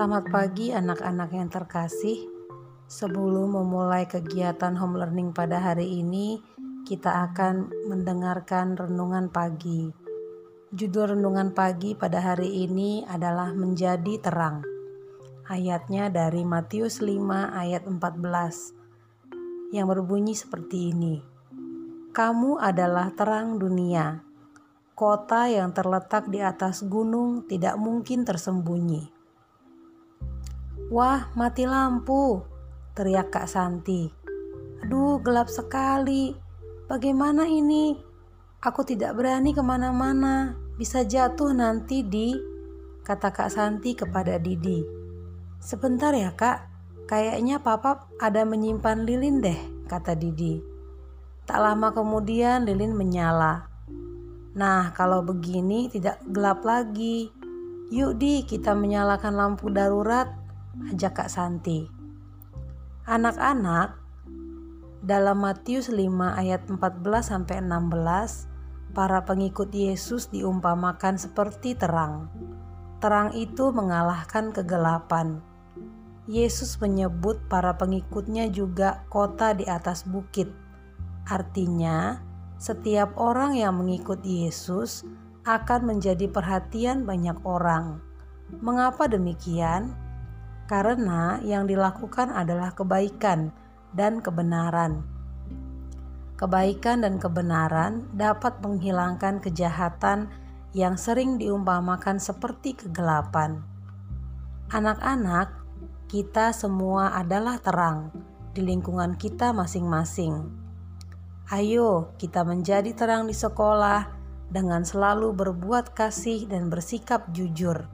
Selamat pagi anak-anak yang terkasih. Sebelum memulai kegiatan home learning pada hari ini, kita akan mendengarkan renungan pagi. Judul renungan pagi pada hari ini adalah Menjadi Terang. Ayatnya dari Matius 5 ayat 14 yang berbunyi seperti ini. Kamu adalah terang dunia. Kota yang terletak di atas gunung tidak mungkin tersembunyi. Wah, mati lampu, teriak Kak Santi. Aduh, gelap sekali. Bagaimana ini? Aku tidak berani ke mana-mana. Bisa jatuh nanti di... Kata Kak Santi kepada Didi. Sebentar ya kak, kayaknya papa ada menyimpan lilin deh, kata Didi. Tak lama kemudian lilin menyala. Nah, kalau begini tidak gelap lagi. Yuk di, kita menyalakan lampu darurat ajak Kak Santi. Anak-anak, dalam Matius 5 ayat 14 sampai 16, para pengikut Yesus diumpamakan seperti terang. Terang itu mengalahkan kegelapan. Yesus menyebut para pengikutnya juga kota di atas bukit. Artinya, setiap orang yang mengikut Yesus akan menjadi perhatian banyak orang. Mengapa demikian? Karena yang dilakukan adalah kebaikan dan kebenaran. Kebaikan dan kebenaran dapat menghilangkan kejahatan yang sering diumpamakan seperti kegelapan. Anak-anak, kita semua adalah terang di lingkungan kita masing-masing. Ayo, kita menjadi terang di sekolah dengan selalu berbuat kasih dan bersikap jujur.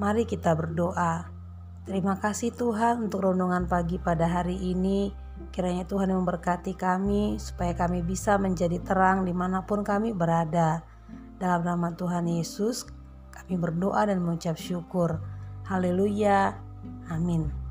Mari kita berdoa. Terima kasih Tuhan untuk renungan pagi pada hari ini. Kiranya Tuhan memberkati kami supaya kami bisa menjadi terang di mana pun kami berada. Dalam nama Tuhan Yesus kami berdoa dan mengucap syukur. Haleluya. Amin.